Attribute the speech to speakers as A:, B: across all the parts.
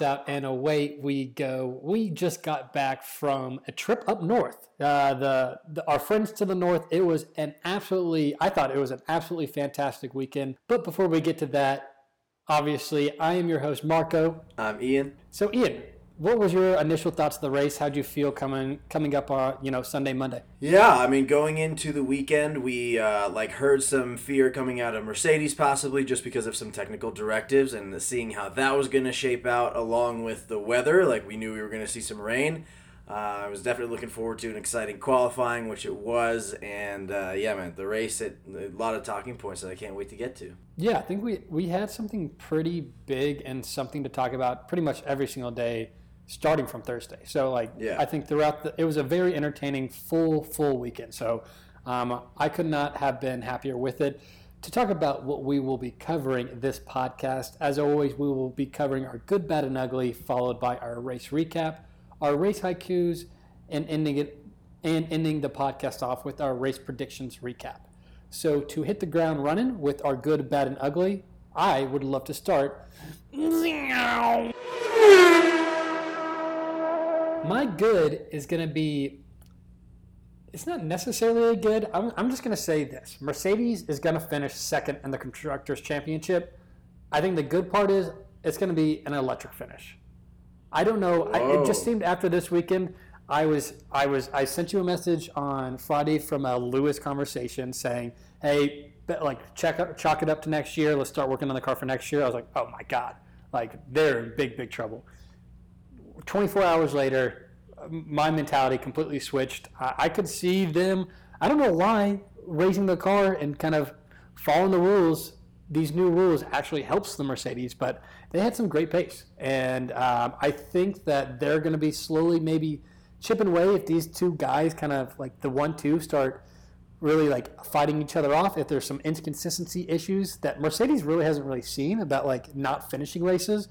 A: lights out, and away we go. We just got back from a trip up north. Uh, the, the our friends to the north. It was an absolutely. I thought it was an absolutely fantastic weekend. But before we get to that, obviously, I am your host Marco.
B: I'm Ian.
A: So, Ian, what was your initial thoughts of the race? How'd you feel coming coming up on you know Sunday, Monday?
B: Yeah, I mean, going into the weekend, we uh, like heard some fear coming out of Mercedes, possibly just because of some technical directives, and seeing how that was going to shape out along with the weather. Like we knew we were going to see some rain. Uh, I was definitely looking forward to an exciting qualifying, which it was, and uh, yeah, man, the race it a lot of talking points that I can't wait to get to.
A: Yeah, I think we we had something pretty big and something to talk about pretty much every single day starting from Thursday. So like
B: Yeah.
A: I think throughout the it was a very entertaining full full weekend. So um, I could not have been happier with it. To talk about what we will be covering this podcast, as always, we will be covering our good, bad, and ugly, followed by our race recap, our race haikus, and ending it and ending the podcast off with our race predictions recap. So to hit the ground running with our good, bad, and ugly, I would love to start. My good is going to be. It's not necessarily a good. I'm, I'm just going to say this Mercedes is going to finish second in the Constructors' Championship. I think the good part is it's going to be an electric finish. I don't know. I, it just seemed after this weekend, I was, I was, I sent you a message on Friday from a Lewis conversation saying, "Hey, like check up, chalk it up to next year. Let's start working on the car for next year." I was like, "Oh my god!" Like they're in big, big trouble. 24 hours later, my mentality completely switched. I, I could see them. I don't know why raising the car and kind of following the rules. These new rules actually helps the Mercedes, but they had some great pace, and um, I think that they're going to be slowly maybe chipping away if these two guys kind of like the one-two start really like fighting each other off. If there's some inconsistency issues that Mercedes really hasn't really seen about like not finishing races,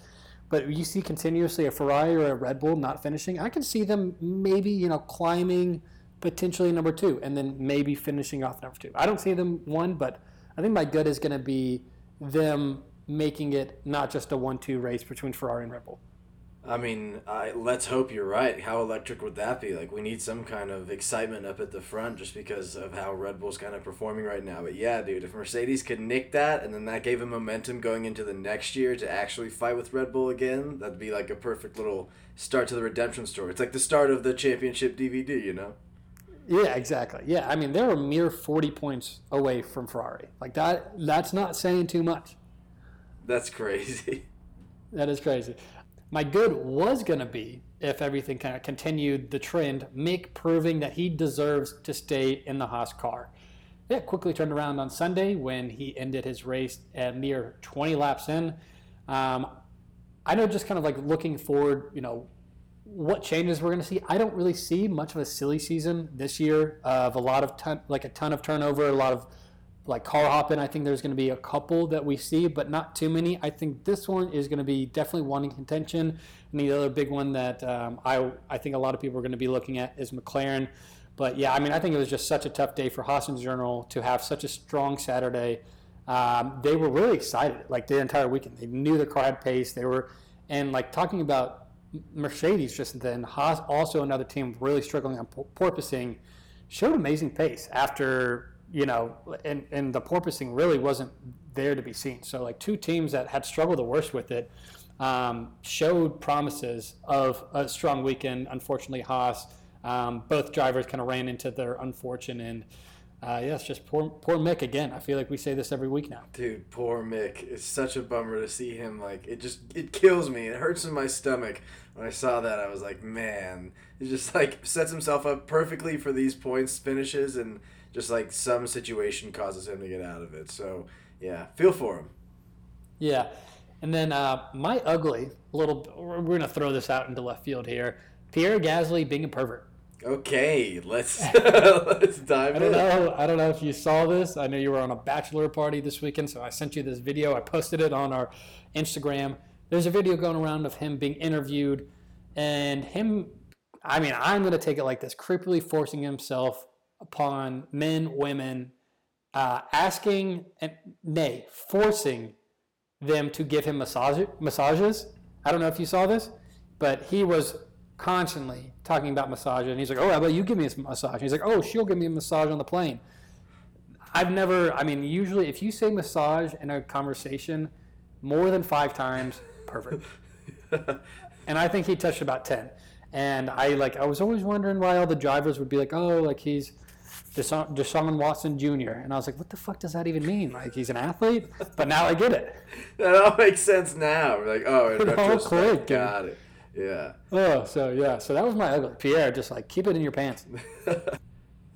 A: but you see continuously a Ferrari or a Red Bull not finishing, I can see them maybe you know climbing potentially number two and then maybe finishing off number two. I don't see them one, but I think my good is going to be them making it not just a one-two race between Ferrari and Red Bull.
B: I mean, I, let's hope you're right. How electric would that be? Like, we need some kind of excitement up at the front just because of how Red Bull's kind of performing right now. But yeah, dude, if Mercedes could nick that and then that gave him momentum going into the next year to actually fight with Red Bull again, that'd be like a perfect little start to the redemption story. It's like the start of the championship DVD, you know?
A: Yeah, exactly. Yeah, I mean they were a mere 40 points away from Ferrari. Like that that's not saying too much.
B: That's crazy.
A: That is crazy. My good was going to be if everything kind of continued the trend, Mick proving that he deserves to stay in the Haas car. It quickly turned around on Sunday when he ended his race at mere 20 laps in. Um, I know just kind of like looking forward, you know, what changes we're going to see. I don't really see much of a silly season this year of a lot of ton, like a ton of turnover, a lot of like car hopping. I think there's going to be a couple that we see, but not too many. I think this one is going to be definitely one in contention. And the other big one that um, I I think a lot of people are going to be looking at is McLaren. But yeah, I mean, I think it was just such a tough day for Haas and general to have such a strong Saturday. Um, they were really excited, like the entire weekend. They knew the car had pace. They were, and like talking about Mercedes just then, Haas also another team really struggling on porpoising, showed amazing pace after you know, and and the porpoising really wasn't there to be seen. So like two teams that had struggled the worst with it um, showed promises of a strong weekend. Unfortunately, Haas, um, both drivers kind of ran into their unfortune and. Uh, yeah, it's just poor, poor Mick again. I feel like we say this every week now.
B: Dude, poor Mick. It's such a bummer to see him. Like, it just, it kills me. It hurts in my stomach. When I saw that, I was like, man. He just, like, sets himself up perfectly for these points, finishes, and just, like, some situation causes him to get out of it. So, yeah, feel for him.
A: Yeah, and then uh, my ugly little. We're gonna throw this out into left field here. Pierre Gasly being a pervert.
B: Okay, let's let's dive
A: I don't
B: in.
A: know. I don't know if you saw this. I know you were on a bachelor party this weekend, so I sent you this video. I posted it on our Instagram. There's a video going around of him being interviewed, and him. I mean, I'm going to take it like this: creepily forcing himself upon men, women, uh, asking and nay, forcing them to give him massage massages. I don't know if you saw this, but he was constantly talking about massage, and he's like, "Oh, how about you give me a massage?" And he's like, "Oh, she'll give me a massage on the plane." I've never. I mean, usually, if you say massage in a conversation more than five times, perfect. and I think he touched about ten. And I like, I was always wondering why all the drivers would be like, "Oh, like he's." Deshaun, Deshaun Watson Jr. And I was like, what the fuck does that even mean? Like, he's an athlete? But now I get it.
B: that all makes sense now. We're like, oh, in
A: It all clicked,
B: got it. Yeah.
A: Oh, so yeah. So that was my ugly. Pierre, just like, keep it in your pants.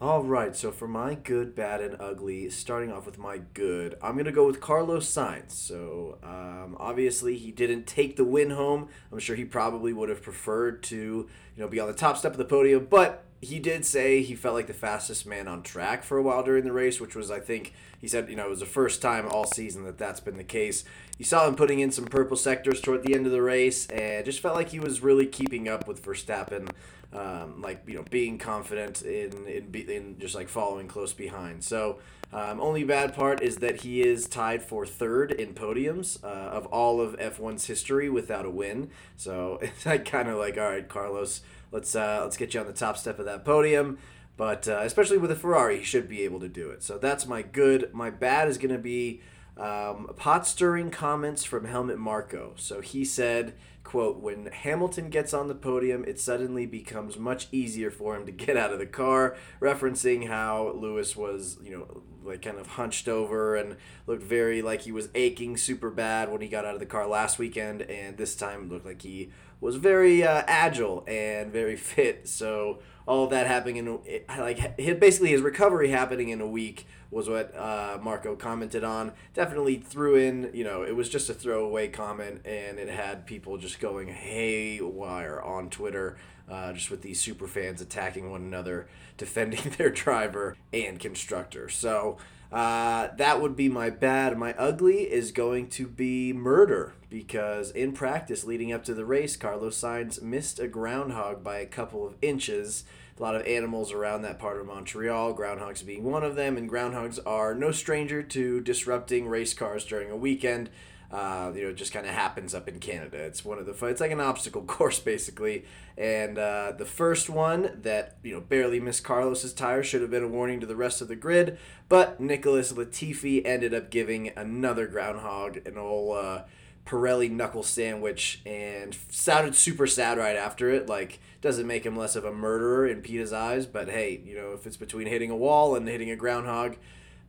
B: All right, so for my good, bad, and ugly, starting off with my good, I'm gonna go with Carlos Sainz. So um, obviously he didn't take the win home. I'm sure he probably would have preferred to, you know, be on the top step of the podium, but he did say he felt like the fastest man on track for a while during the race, which was, I think, he said, you know, it was the first time all season that that's been the case. You saw him putting in some purple sectors toward the end of the race, and just felt like he was really keeping up with Verstappen um, like you know being confident in in, be, in just like following close behind. So um, only bad part is that he is tied for third in podiums uh, of all of F1's history without a win. So it's like kind of like all right, Carlos, let's uh, let's get you on the top step of that podium. But uh, especially with a Ferrari, he should be able to do it. So that's my good. My bad is going to be um, pot stirring comments from Helmut Marko. So he said quote, when Hamilton gets on the podium, it suddenly becomes much easier for him to get out of the car, referencing how Lewis was, you know, like kind of hunched over and looked very like he was aching super bad when he got out of the car last weekend, and this time looked like he was very uh, agile and very fit. So all of that happening in like basically his recovery happening in a week was what uh, Marko commented on. Definitely threw in, you know, it was just a throwaway comment, and it had people just going haywire on Twitter, uh, just with these super fans attacking one another, defending their driver and constructor. So uh, that would be my bad. My ugly is going to be murder because in practice leading up to the race, Carlos Sainz missed a groundhog by a couple of inches a lot of animals around that part of Montreal, groundhogs being one of them, and groundhogs are no stranger to disrupting race cars during a weekend. Uh, you know, it just kind of happens up in Canada. It's one of the it's like an obstacle course basically, and uh, the first one that you know barely missed Carlos's tire should have been a warning to the rest of the grid, but Nicholas Latifi ended up giving another groundhog an old uh, Pirelli knuckle sandwich and sounded super sad right after it. Like, doesn't make him less of a murderer in Peter's eyes, but hey, you know, if it's between hitting a wall and hitting a groundhog,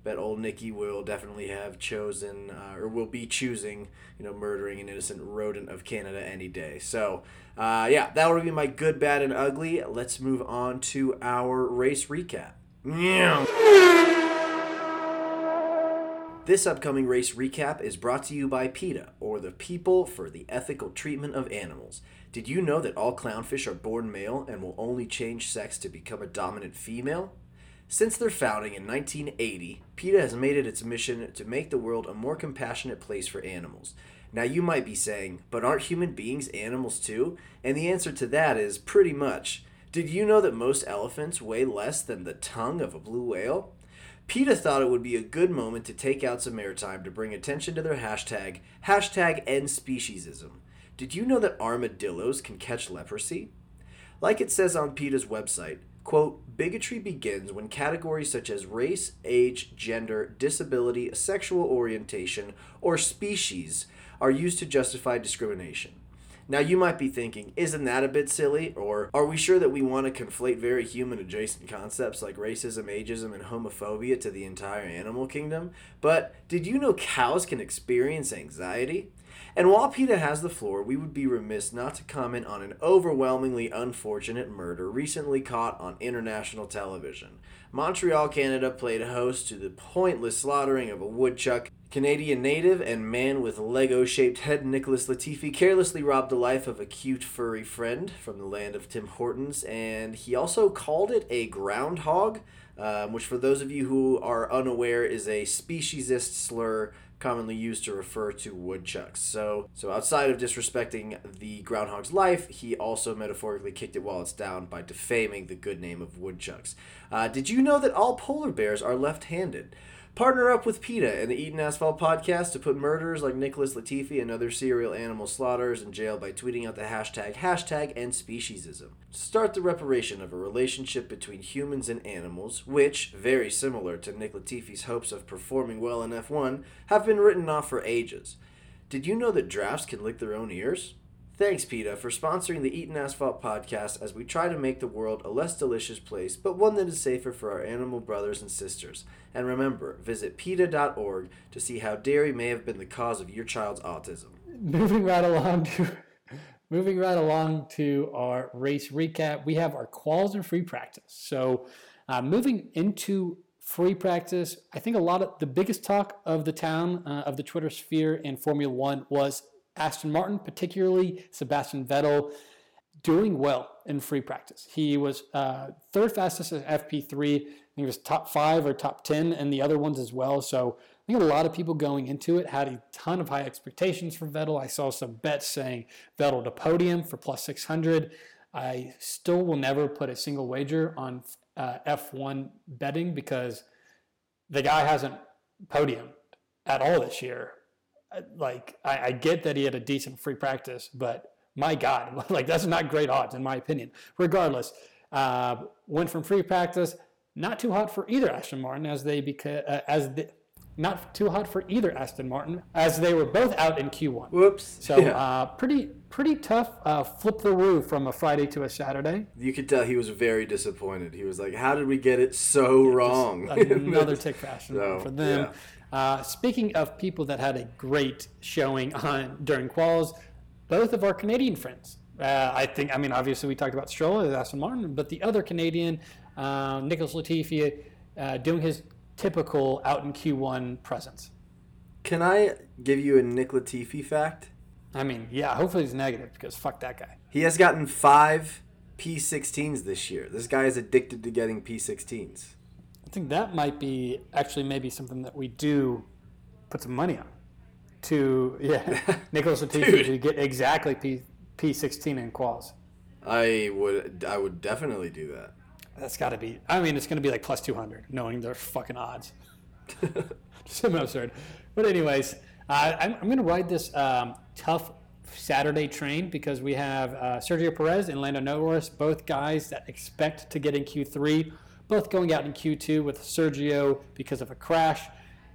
B: bet old Nicky will definitely have chosen uh, or will be choosing, you know, murdering an innocent rodent of Canada any day. So, uh, yeah, that would be my good, bad, and ugly. Let's move on to our race recap. Yeah. This upcoming race recap is brought to you by PETA, or the People for the Ethical Treatment of Animals. Did you know that all clownfish are born male and will only change sex to become a dominant female? Since their founding in 1980, PETA has made it its mission to make the world a more compassionate place for animals. Now, you might be saying, but aren't human beings animals too? And the answer to that is pretty much. Did you know that most elephants weigh less than the tongue of a blue whale? PETA thought it would be a good moment to take out some airtime to bring attention to their hashtag, hashtag EndSpeciesism. Did you know that armadillos can catch leprosy? Like it says on PETA's website, quote, bigotry begins when categories such as race, age, gender, disability, sexual orientation, or species are used to justify discrimination. Now, you might be thinking, isn't that a bit silly? Or are we sure that we want to conflate very human adjacent concepts like racism, ageism, and homophobia to the entire animal kingdom? But did you know cows can experience anxiety? And while PETA has the floor, we would be remiss not to comment on an overwhelmingly unfortunate murder recently caught on international television. Montreal, Canada played host to the pointless slaughtering of a woodchuck Canadian native and man with Lego shaped head Nicholas Latifi carelessly robbed the life of a cute furry friend from the land of Tim Hortons, and he also called it a groundhog, um, which, for those of you who are unaware, is a speciesist slur commonly used to refer to woodchucks. So, so outside of disrespecting the groundhog's life, he also metaphorically kicked it while it's down by defaming the good name of woodchucks. Uh, did you know that all polar bears are left-handed? Partner up with PETA and the Eaton Asphalt podcast to put murderers like Nicholas Latifi and other serial animal slaughterers in jail by tweeting out the hashtag hashtag end speciesism. Start the reparation of a relationship between humans and animals, which, very similar to Nick Latifi's hopes of performing well in F1, have been written off for ages. Did you know that drafts can lick their own ears? Thanks, PETA, for sponsoring the Eaton Asphalt podcast as we try to make the world a less delicious place, but one that is safer for our animal brothers and sisters. And remember, visit PETA.org to see how dairy may have been the cause of your child's autism.
A: Moving right along to moving right along to our race recap, we have our quals and free practice. So, uh, moving into free practice, I think a lot of the biggest talk of the town uh, of the Twitter sphere in Formula One was Aston Martin, particularly Sebastian Vettel, doing well in free practice. He was uh, third fastest at FP3. I think he was top five or top 10 and the other ones as well. So I think a lot of people going into it had a ton of high expectations for Vettel. I saw some bets saying Vettel to podium for plus 600. I still will never put a single wager on uh, F1 betting because the guy hasn't podiumed at all this year like I, I, get that he had a decent free practice, but my God, like that's not great odds in my opinion. Regardless, uh, went from free practice, not too hot for either Aston Martin as they beca- uh, as the, not too hot for either Aston Martin as they were both out in Q1.
B: Whoops.
A: So yeah. uh, pretty pretty tough uh, flip the roof from a Friday to a Saturday.
B: You could tell he was very disappointed. He was like, "How did we get it so yeah, wrong?"
A: another tick fashion so, for them. Yeah. Uh, speaking of people that had a great showing on during quals, both of our Canadian friends. Uh, I think, I mean, obviously we talked about Stroll and Aston Martin, but the other Canadian, uh, Nicholas Latifi, uh, doing his typical out in Q1 presence.
B: Can I give you a Nick Latifi fact?
A: I mean, yeah, hopefully he's negative because fuck that guy.
B: He has gotten five P16s this year. This guy is addicted to getting P16s.
A: I think that might be actually maybe something that we do put some money on. To yeah, Nicholas Latifi to get exactly P P sixteen in quals.
B: I would I would definitely do that.
A: That's got to be. I mean, it's going to be like plus two hundred, knowing their fucking odds. Some absurd. But anyways, uh, I'm, I'm going to ride this um, tough Saturday train because we have uh, Sergio Perez and Lando Norris, both guys that expect to get in Q3 both going out in Q2 with Sergio because of a crash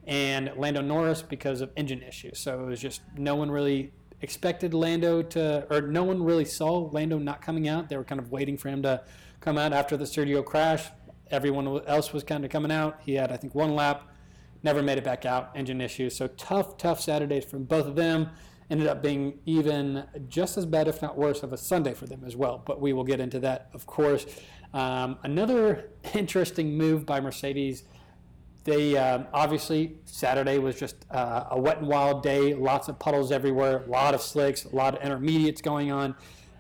A: and Lando Norris because of engine issues. So it was just no one really expected Lando to, or no one really saw Lando not coming out. They were kind of waiting for him to come out after the Sergio crash. Everyone else was kind of coming out. He had, I think, one lap, never made it back out, engine issues. So tough, tough Saturdays from both of them. Ended up being even just as bad, if not worse, of a Sunday for them as well. But we will get into that, of course. Um, another interesting move by Mercedes. They um, obviously Saturday was just uh, a wet and wild day, lots of puddles everywhere, a lot of slicks, a lot of intermediates going on.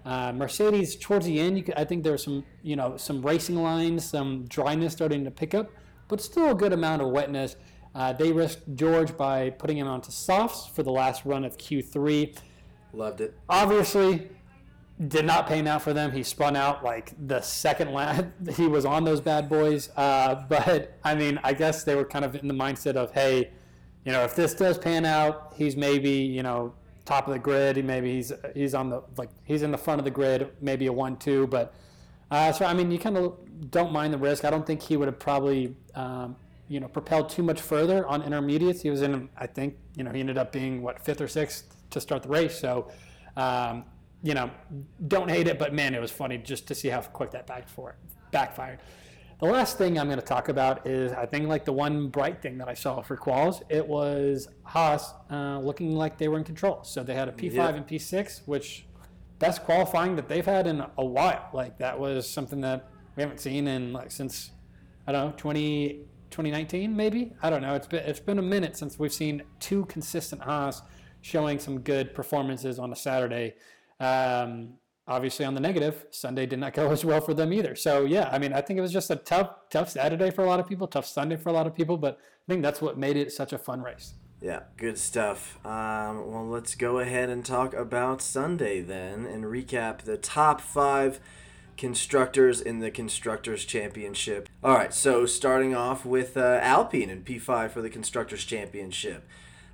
A: Uh, Mercedes towards the end, could, I think there were some you know some racing lines, some dryness starting to pick up, but still a good amount of wetness. Uh, they risked George by putting him onto softs for the last run of Q3.
B: Loved it.
A: Obviously, did not pan out for them. He spun out like the second lap he was on those bad boys. Uh, but I mean, I guess they were kind of in the mindset of, hey, you know, if this does pan out, he's maybe you know top of the grid. He maybe he's he's on the like he's in the front of the grid, maybe a one-two. But uh, so I mean, you kind of don't mind the risk. I don't think he would have probably. Um, you know, propelled too much further on intermediates. He was in, I think, you know, he ended up being what fifth or sixth to start the race. So, um, you know, don't hate it, but man, it was funny just to see how quick that back for it, backfired. The last thing I'm going to talk about is I think like the one bright thing that I saw for quals. It was Haas uh, looking like they were in control. So they had a P5 yeah. and P6, which best qualifying that they've had in a while. Like that was something that we haven't seen in like since I don't know 20, 2019 maybe. I don't know. It's been it's been a minute since we've seen two consistent Haas showing some good performances on a Saturday. Um, obviously, on the negative, Sunday did not go as well for them either. So yeah, I mean, I think it was just a tough, tough Saturday for a lot of people, tough Sunday for a lot of people, but I think that's what made it such a fun race.
B: Yeah, good stuff. Um, well, let's go ahead and talk about Sunday then and recap the top five constructors in the constructors championship. All right, so starting off with uh, Alpine and P5 for the constructors championship.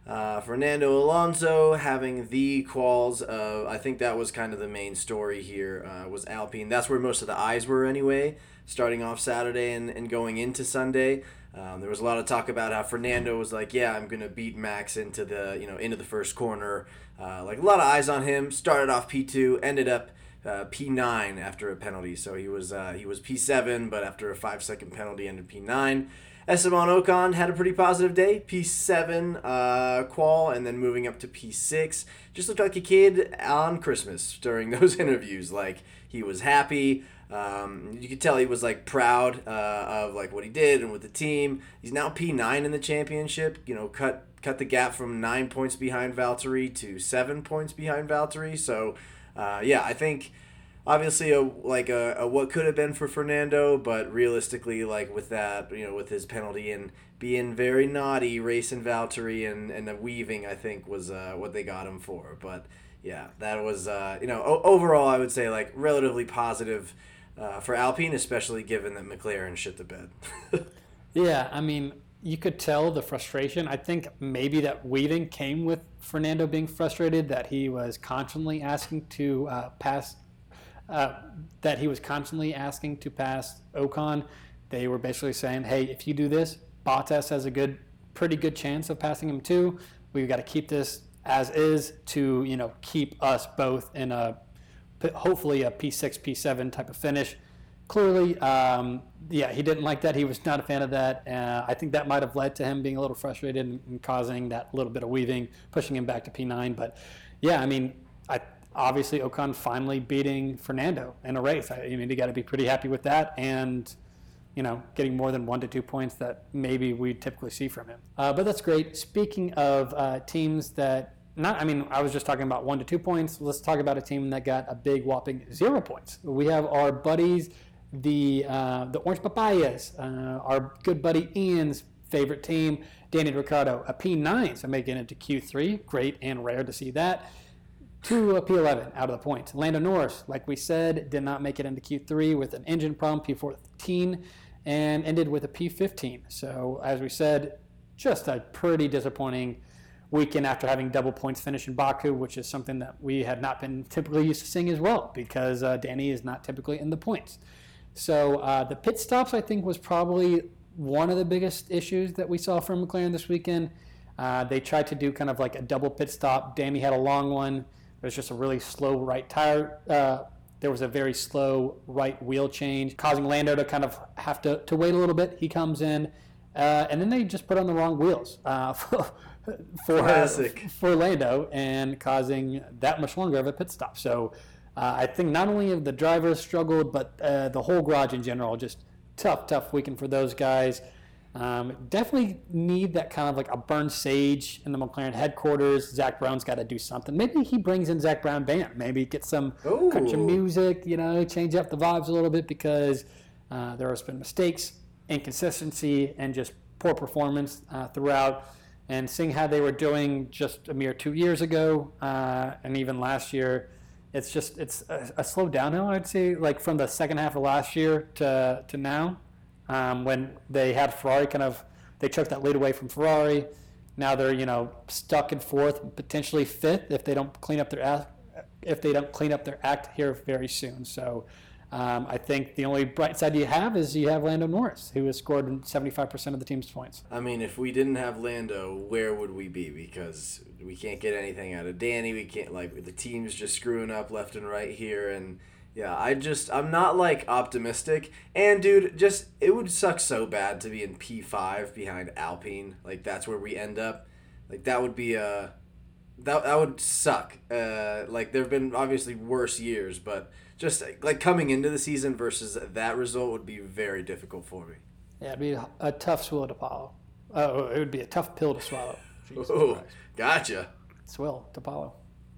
B: Uh, Fernando Alonso having the quals of I think that was kind of the main story here uh, was Alpine. That's where most of the eyes were anyway. Starting off Saturday and, and going into Sunday, um, there was a lot of talk about how Fernando was like, yeah, I'm gonna beat Max into the you know into the first corner. Uh, like a lot of eyes on him. Started off P two, ended up uh, P9 after a penalty. So he was uh, he was P7, but after a five second penalty, ended P9. Esteban Ocon had a pretty positive day, P7 uh, qual, and then moving up to P6. Just looked like a kid on Christmas during those interviews. Like he was happy. Um, you could tell he was like proud uh, of like what he did and with the team. He's now P9 in the championship. You know, cut cut the gap from nine points behind Valtteri to seven points behind Valtteri. So uh, yeah, I think obviously a like a, a what could have been for Fernando, but realistically, like with that, you know, with his penalty and being very naughty, racing Valtteri and and the weaving, I think was uh, what they got him for. But yeah, that was uh, you know o- overall, I would say like relatively positive uh, for Alpine, especially given that McLaren shit the bed.
A: yeah, I mean. You could tell the frustration. I think maybe that weaving came with Fernando being frustrated that he was constantly asking to uh, pass uh, that he was constantly asking to pass Ocon. They were basically saying, "Hey, if you do this, Bottas has a good, pretty good chance of passing him too. We've got to keep this as is to you know keep us both in a hopefully a P6, P7 type of finish." Clearly, um, yeah, he didn't like that. He was not a fan of that. Uh, I think that might have led to him being a little frustrated and, and causing that little bit of weaving, pushing him back to P9. But yeah, I mean, I obviously Ocon finally beating Fernando in a race. I, mean, you got to be pretty happy with that, and you know, getting more than one to two points that maybe we typically see from him. Uh, but that's great. Speaking of uh, teams that not, I mean, I was just talking about one to two points. Let's talk about a team that got a big whopping zero points. We have our buddies, the uh, the Orange Papayas, uh, our good buddy Ian's favorite team, Danny Ricciardo, a P9, so making it to Q3. Great and rare to see that to a P11 out of the points. Lando Norris, like we said, did not make it into Q3 with an engine problem, P14, and ended with a P15. So, as we said, just a pretty disappointing weekend after having double points finish in Baku, which is something that we had not been typically used to seeing as well because uh, Danny is not typically in the points. So, uh, the pit stops, I think, was probably one of the biggest issues that we saw from McLaren this weekend. Uh, they tried to do kind of like a double pit stop. Danny had a long one. It was just a really slow right tire. Uh, there was a very slow right wheel change, causing Lando to kind of have to, to wait a little bit. He comes in, uh, and then they just put on the wrong wheels uh, for, for, for Lando and causing that much longer of a pit stop. So uh, I think not only have the drivers struggled, but uh, the whole garage in general just tough, tough weekend for those guys. Um, definitely need that kind of like a burn sage in the McLaren headquarters. Zak Brown's got to do something. Maybe he brings in Zac Brown band. Maybe get some Ooh. country music. You know, change up the vibes a little bit because uh, there has been mistakes, inconsistency, and just poor performance uh, throughout. And seeing how they were doing just a mere two years ago, uh, and even last year, it's just it's a, a slow downhill. I'd say, like from the second half of last year to to now um, when they had Ferrari kind of they took that lead away from Ferrari. Now they're you know stuck in fourth, potentially fifth if they don't clean up their act, if they don't clean up their act here very soon. So. Um, I think the only bright side you have is you have Lando Norris, who has scored 75% of the team's points.
B: I mean, if we didn't have Lando, where would we be? Because we can't get anything out of Danny. We can't, like, the team's just screwing up left and right here. And yeah, I just I'm not like optimistic. And dude, just it would suck so bad to be in P5 behind Alpine. Like that's where we end up. Like that would be a uh, that that would suck. Uh like there've been obviously worse years, but just like coming into the season versus that result would be very difficult for me.
A: Yeah, it'd be a, tough swill to follow. Oh, it would be a tough pill to swallow.
B: oh, gotcha.
A: Swill to follow.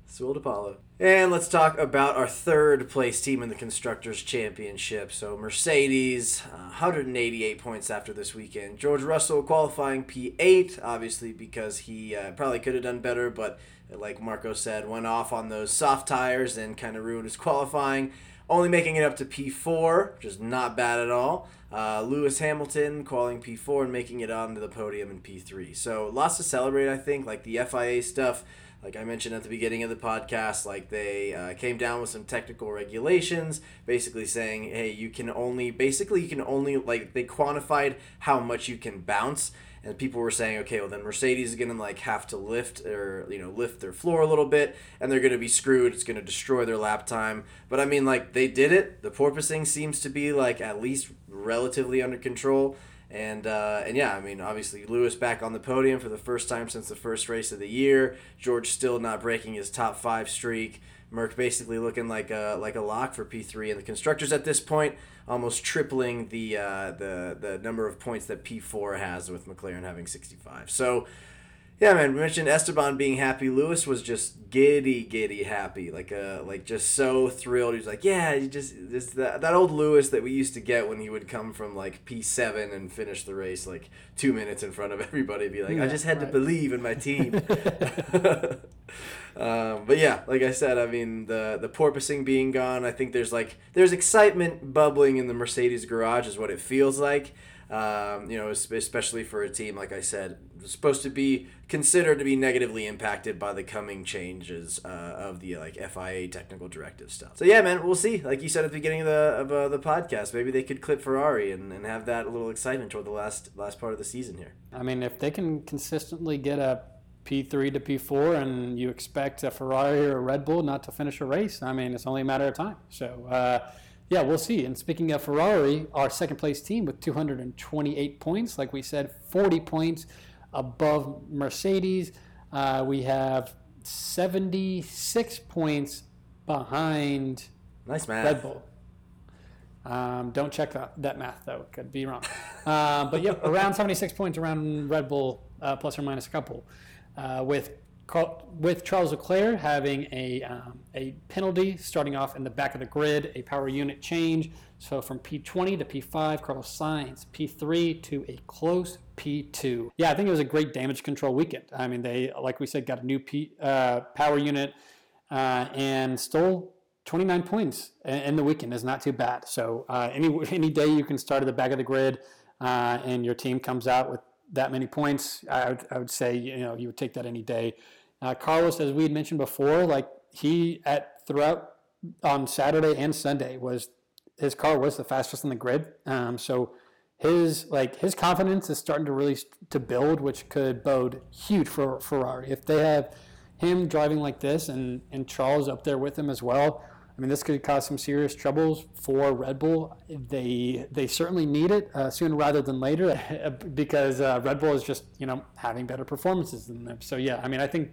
B: Swill to DePaulo. And let's talk about our third place team in the Constructors' Championship. So, Mercedes, uh, 188 points after this weekend. George Russell qualifying P8, obviously, because he uh, probably could have done better, but like Marco said, went off on those soft tires and kind of ruined his qualifying. only making it up to P4, which is not bad at all. Uh, Lewis Hamilton calling P4 and making it onto the podium in P3. So lots to celebrate, I think. Like the FIA stuff, like I mentioned at the beginning of the podcast, like they uh, came down with some technical regulations, basically saying, hey, you can only, basically, you can only, like, they quantified how much you can bounce and people were saying, okay, well then Mercedes is gonna like have to lift or you know lift their floor a little bit, and they're gonna be screwed. It's gonna destroy their lap time. But I mean, like they did it. The porpoising seems to be like at least relatively under control. And uh, and yeah, I mean, obviously Lewis back on the podium for the first time since the first race of the year. George still not breaking his top five streak. Merc basically looking like a like a lock for P three, and the constructors at this point almost tripling the uh, the the number of points that P four has with McLaren having sixty five. So. Yeah, man. We mentioned Esteban being happy. Lewis was just giddy, giddy happy, like uh, like just so thrilled. He was like, "Yeah, you just just that, that old Lewis that we used to get when he would come from like P seven and finish the race like two minutes in front of everybody. Be like,
A: Yeah,
B: I just had
A: right.
B: to believe in my team." um, but yeah, like I said, I mean the the porpoising being gone, I think there's like there's excitement bubbling in the Mercedes garage, is what it feels like. Um, you know, especially for a team like I said, supposed to be considered to be negatively impacted by the coming changes uh, of the like FIA technical directive stuff. So yeah, man, we'll see. Like you said at the beginning of the of uh, the podcast, maybe they could clip Ferrari and, and have that little excitement toward the last last part of the season here.
A: I mean, if they can consistently get a P3 to P4 and you expect a Ferrari or a Red Bull not to finish a race, I mean, it's only a matter of time. So, uh, yeah, we'll see. And speaking of Ferrari, our second place team with 228 points, like we said, 40 points above Mercedes. Uh, we have 76 points behind
B: Nice man.
A: Red Bull. Um, don't check that, that math though; could be wrong. Uh, but yeah, around 76 points around Red Bull, uh, plus or minus a couple, uh, with with Charles Leclerc having a um, a penalty starting off in the back of the grid, a power unit change. So from P20 to P5, Carlos Sainz P3 to a close P2. Yeah, I think it was a great damage control weekend. I mean, they like we said got a new P, uh, power unit uh, and stole 29 points in the weekend is not too bad. So uh, any any day you can start at the back of the grid uh, and your team comes out with that many points, I would, I would say you know you would take that any day. Uh, Carlos, as we had mentioned before, like he at throughout on Saturday and Sunday was his car was the fastest on the grid. Um, so his like his confidence is starting to really to build, which could bode huge for Ferrari if they have him driving like this and and Charles up there with him as well. I mean, this could cause some serious troubles for Red Bull. They they certainly need it uh, sooner rather than later because uh, Red Bull is just you know having better performances than them. So yeah, I mean, I think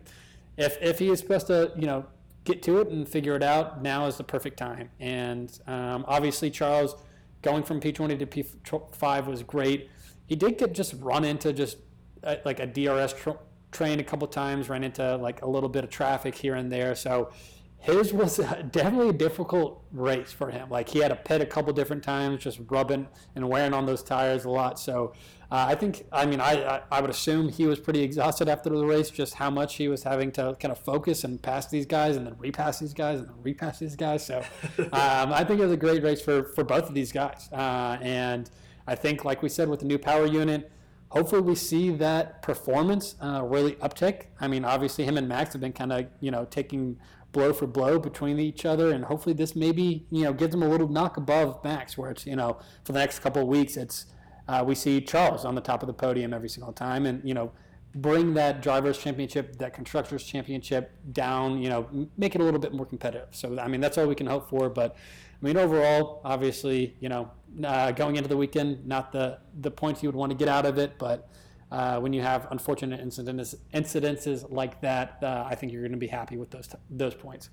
A: if if he is supposed to you know get to it and figure it out, now is the perfect time. And um, obviously, Charles going from P20 to P5 was great. He did get just run into just uh, like a DRS tr- train a couple times, ran into like a little bit of traffic here and there. So his was definitely a difficult race for him. Like he had a pit a couple different times, just rubbing and wearing on those tires a lot. So uh, I think, I mean, I, I I would assume he was pretty exhausted after the race, just how much he was having to kind of focus and pass these guys, and then repass these guys, and then repass these guys. So um, I think it was a great race for for both of these guys. Uh, and I think, like we said, with the new power unit. Hopefully, we see that performance uh, really uptick. I mean, obviously, him and Max have been kind of, you know, taking blow for blow between each other, and hopefully this maybe you know gives them a little knock above Max, where it's you know for the next couple of weeks it's uh, we see Charles on the top of the podium every single time, and you know bring that drivers championship, that constructors championship down, you know, make it a little bit more competitive. So I mean that's all we can hope for, but. I mean, overall, obviously, you know, uh, going into the weekend, not the the points you would want to get out of it, but uh, when you have unfortunate incidents, incidences like that, uh, I think you're going to be happy with those t- those points.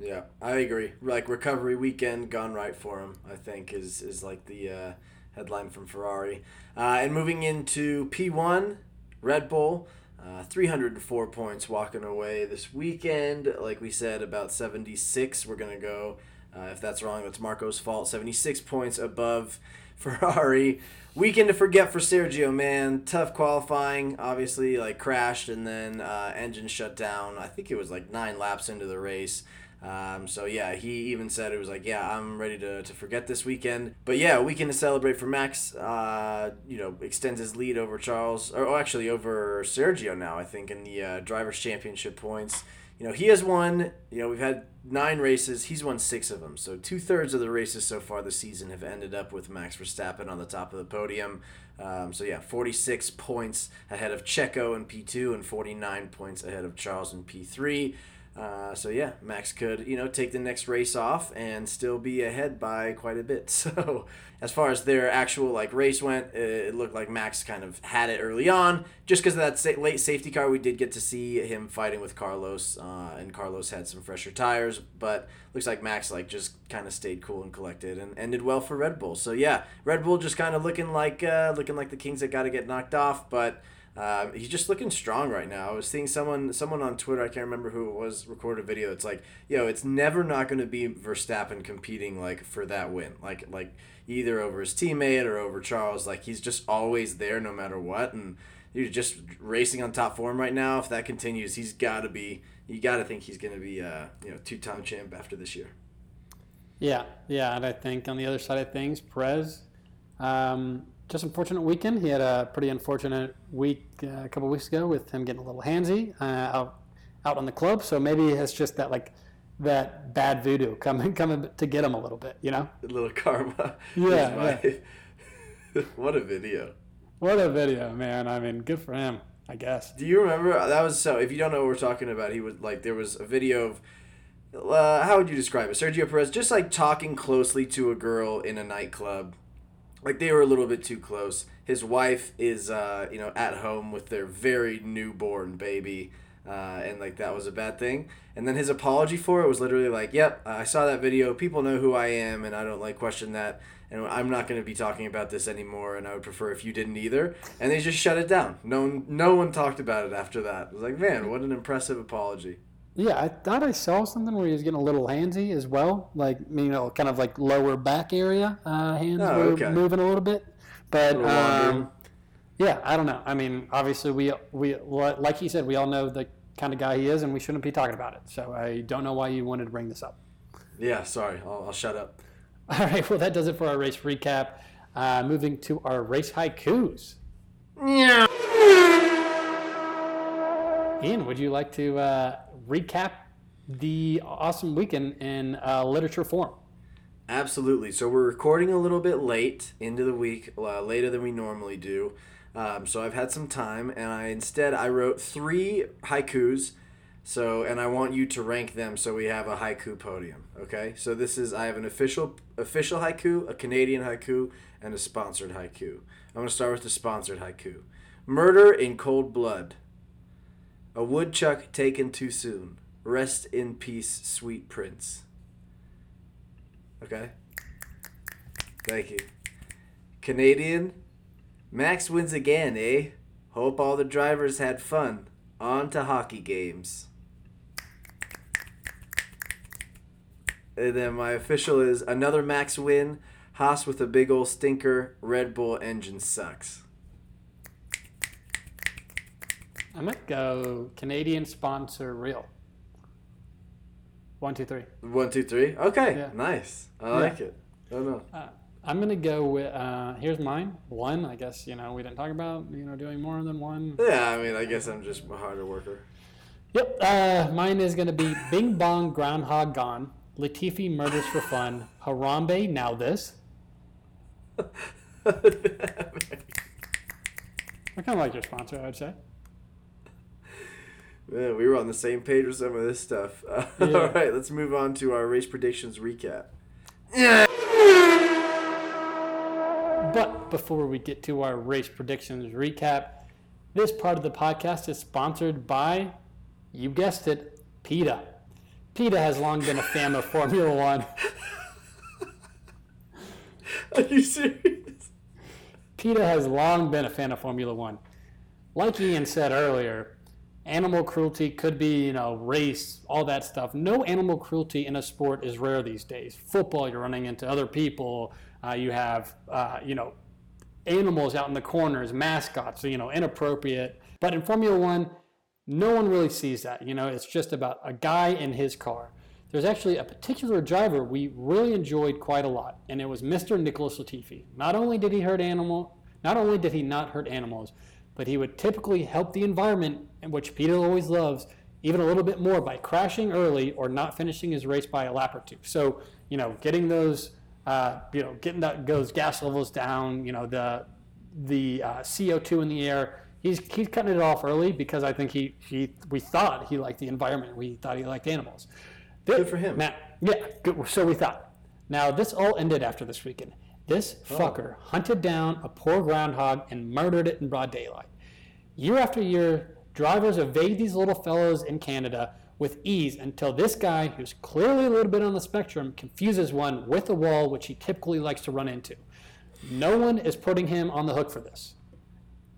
B: Yeah, I agree. Like recovery weekend gone right for him. I think is is like the uh, headline from Ferrari. Uh, and moving into P one, Red Bull, uh, three hundred and four points walking away this weekend. Like we said, about seventy six. We're gonna go. Uh, if that's wrong, that's Marco's fault. Seventy six points above Ferrari. Weekend to forget for Sergio, man. Tough qualifying, obviously, like crashed and then uh, engine shut down. I think it was like nine laps into the race. Um, so yeah, he even said it was like, yeah, I'm ready to, to forget this weekend. But yeah, weekend to celebrate for Max. Uh, you know, extends his lead over Charles, or oh, actually over Sergio now. I think in the uh, drivers' championship points. You know, he has won. You know, we've had nine races. He's won six of them. So two thirds of the races so far this season have ended up with Max Verstappen on the top of the podium. Um, so yeah, 46 points ahead of Checo in P2 and 49 points ahead of Charles in P3. Uh, so yeah, Max could you know take the next race off and still be ahead by quite a bit. So as far as their actual like race went, it looked like Max kind of had it early on. Just because of that sa- late safety car, we did get to see him fighting with Carlos, uh, and Carlos had some fresher tires. But looks like Max like just kind of stayed cool and collected and, did well for Red Bull. So yeah, Red Bull just kind of looking like uh, looking like the kings that got to get knocked off, but. Um, he's just looking strong right now. I was seeing someone someone on Twitter, I can't remember who it was, recorded a video. It's like, yo, it's never not going to be Verstappen competing like for that win, like like either over his teammate or over Charles. Like he's just always there no matter what, and you're just racing on top form right now. If that continues, he's got to be. You got to think he's going to be, uh, you know, two time champ after this year.
A: Yeah, yeah, and I think on the other side of things, Perez. Um, just unfortunate weekend. He had a pretty unfortunate week uh, a couple weeks ago with him getting a little handsy uh, out out on the club. So maybe it's just that like that bad voodoo coming coming to get him a little bit, you know?
B: A little karma.
A: Yeah.
B: My... what a video.
A: What a video, man. I mean, good for him, I guess.
B: Do you remember that was so if you don't know what we're talking about, he was like there was a video of uh, how would you describe it? Sergio Perez just like talking closely to a girl in a nightclub like they were a little bit too close. His wife is, uh, you know, at home with their very newborn baby, uh, and like that was a bad thing. And then his apology for it was literally like, "Yep, I saw that video. People know who I am, and I don't like question that. And I'm not going to be talking about this anymore. And I would prefer if you didn't either." And they just shut it down. No, no one talked about it after that. It was like, man, what an impressive apology.
A: Yeah, I thought I saw something where he was getting a little handsy as well, like you know, kind of like lower back area. Uh, hands
B: Oh,
A: were
B: okay.
A: moving a little bit, but
B: little
A: um, yeah, I don't know. I mean, obviously we we like he said, we all know the kind of guy he is, and we shouldn't be talking about it. So I don't know why you wanted to bring this up.
B: Yeah, sorry. I'll, I'll shut up.
A: All right, well that does it for our race recap. Uh, moving to our race haikus.
B: Yeah.
A: Ian, would you like to uh, recap the awesome weekend in uh, literature form?
B: Absolutely. So we're recording a little bit late into the week, uh, later than we normally do. Um, so I've had some time, and I instead I wrote three haikus. So and I want you to rank them so we have a haiku podium. Okay. So this is I have an official official haiku, a Canadian haiku, and a sponsored haiku. I'm gonna start with the sponsored haiku. Murder in cold blood. A woodchuck taken too soon. Rest in peace, sweet prince. Okay. Thank you. Canadian. Max wins again, eh? Hope all the drivers had fun. On to hockey games. And then my official is another Max win. Haas with a big ol' stinker. Red Bull engine sucks.
A: I'm gonna go Canadian sponsor real. One, two, three.
B: One, two, three. Okay,
A: Yeah.
B: nice. I like it. I don't know.
A: Uh, I'm gonna go with. Uh, here's mine. One. I guess you know we didn't talk about you know doing more than one.
B: Yeah, I mean, I guess I'm just a harder worker.
A: Yep. Uh, mine is gonna be Bing Bong Groundhog Gone. Latifi murders for fun. Harambe. Now this. I kind of like your sponsor. I'd say.
B: Man, we were on the same page with some of this stuff. Uh,
A: Yeah.
B: All right, let's move on to our race predictions recap. Yeah.
A: But before we get to our race predictions recap, this part of the podcast is sponsored by, you guessed it, PETA. PETA has long been a fan of Formula One.
B: Are you serious?
A: PETA has long been a fan of Formula One. Like Ian said earlier, animal cruelty could be, you know, race, all that stuff. No animal cruelty in a sport is rare these days. Football, you're running into other people. Uh, you have, uh, you know, animals out in the corners, mascots, you know, inappropriate. But in Formula One, no one really sees that. You know, it's just about a guy in his car. there's actually a particular driver we really enjoyed quite a lot, and it was Mr. Nicholas Latifi. Not only did he hurt animal, not only did he not hurt animals, but he would typically help the environment, which PETA always loves, even a little bit more by crashing early or not finishing his race by a lap or two. So, you know, getting those, uh, you know, getting that, those gas levels down, you know, the the uh, CO2 in the air. He's, he's cutting it off early because I think he, he we thought he liked the environment. We thought he liked animals.
B: Good for him.
A: Now, yeah, good, so we thought. Now, this all ended after this weekend. This fucker hunted down a poor groundhog and murdered it in broad daylight. Year after year, drivers evade these little fellows in Canada with ease until this guy, who's clearly a little bit on the spectrum, confuses one with a wall which he typically likes to run into. No one is putting him on the hook for this.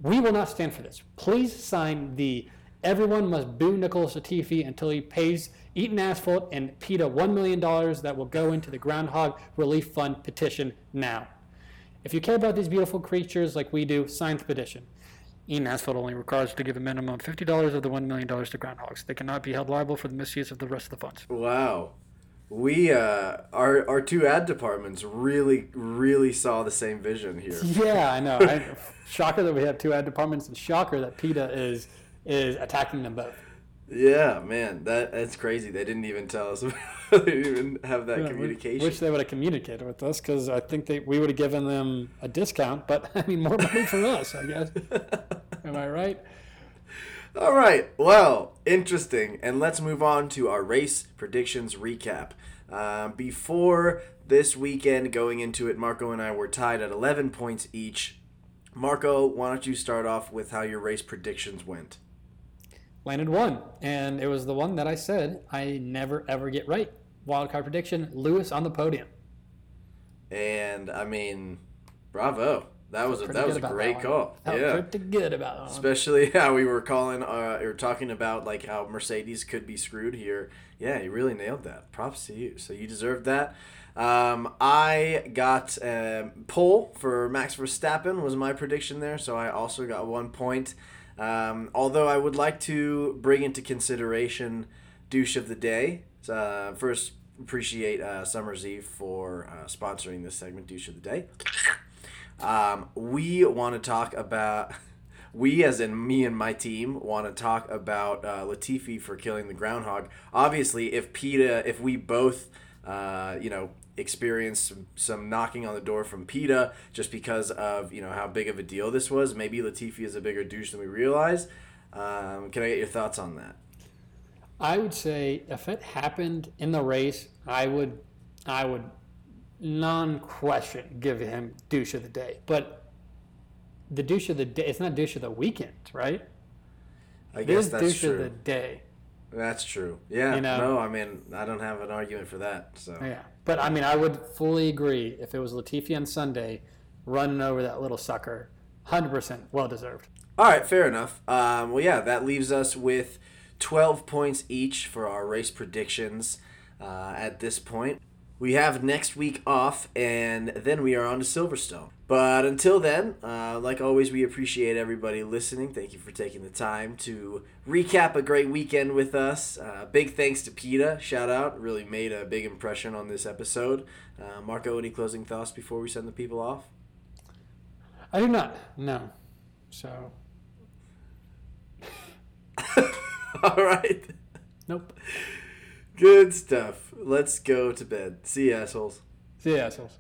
A: We will not stand for this. Please sign the everyone must boo Nicholas Latifi until he pays Eaton Asphalt and PETA $1 million that will go into the Groundhog Relief Fund petition now. If you care about these beautiful creatures like we do, sign the petition. Asphalt only requires to give a minimum of $50 of the $1 million to groundhogs. They cannot be held liable for the misuse of the rest of the funds.
B: Wow. We uh our our two ad departments really really saw the same vision here.
A: Yeah, I know. I, shocker that we have two ad departments, and shocker that PETA is is attacking them both.
B: Yeah, man, that that's crazy. They didn't even tell us. they didn't even have that
A: Yeah,
B: communication.
A: Wish they would have communicated with us because I think they we would have given them a discount, but I mean more money for us, I guess. Am I right?
B: All right. Well, interesting. And let's move on to our race predictions recap. Uh, before this weekend, going into it, Marco and I were tied at 11 points each. Marco, why don't you start off with how your race predictions went?
A: Landed one, and it was the one that I said I never ever get right. Wildcard prediction: Lewis on the podium.
B: And I mean, bravo. That was a, that was a great
A: that
B: call.
A: Felt
B: yeah.
A: pretty good about that.
B: Especially how we were calling uh, or talking about like how Mercedes could be screwed here. Yeah, you really nailed that. Props to you. So you deserved that. Um, I got a pole for Max Verstappen was my prediction there, so I also got one point. Um, although I would like to bring into consideration douche of the day. Uh, first, appreciate uh, Summer's Eve for uh, sponsoring this segment, douche of the day. Um, we want to talk about. We, as in me and my team, want to talk about uh, Latifi for killing the groundhog. Obviously, if PETA, if we both, uh, you know, experience some, some knocking on the door from PETA just because of you know how big of a deal this was, maybe Latifi is a bigger douche than we realize. Um, can I get your thoughts on that?
A: I would say if it happened in the race, I would, I would, non-question give him douche of the day. But the douche of the day, it's not douche of the weekend, right?
B: I guess that's
A: douche
B: true.
A: of the day.
B: That's true. Yeah.
A: You know?
B: no, I mean, I don't have an argument for that. So.
A: Yeah, but I mean, I would fully agree if it was Latifi on Sunday running over that little sucker, hundred percent, well deserved.
B: All right, fair enough. Um, well, yeah, that leaves us with 12 points each for our race predictions uh, at this point. We have next week off, and then we are on to Silverstone. But until then, uh, like always, we appreciate everybody listening. Thank you for taking the time to recap a great weekend with us. Uh, big thanks to PETA. Shout out. Really made a big impression on this episode. Uh, Marco, any closing thoughts before we send the people off?
A: I do not. No. So
B: All right.
A: nope.
B: Good stuff. Let's go to bed. See you, assholes.
A: See you assholes.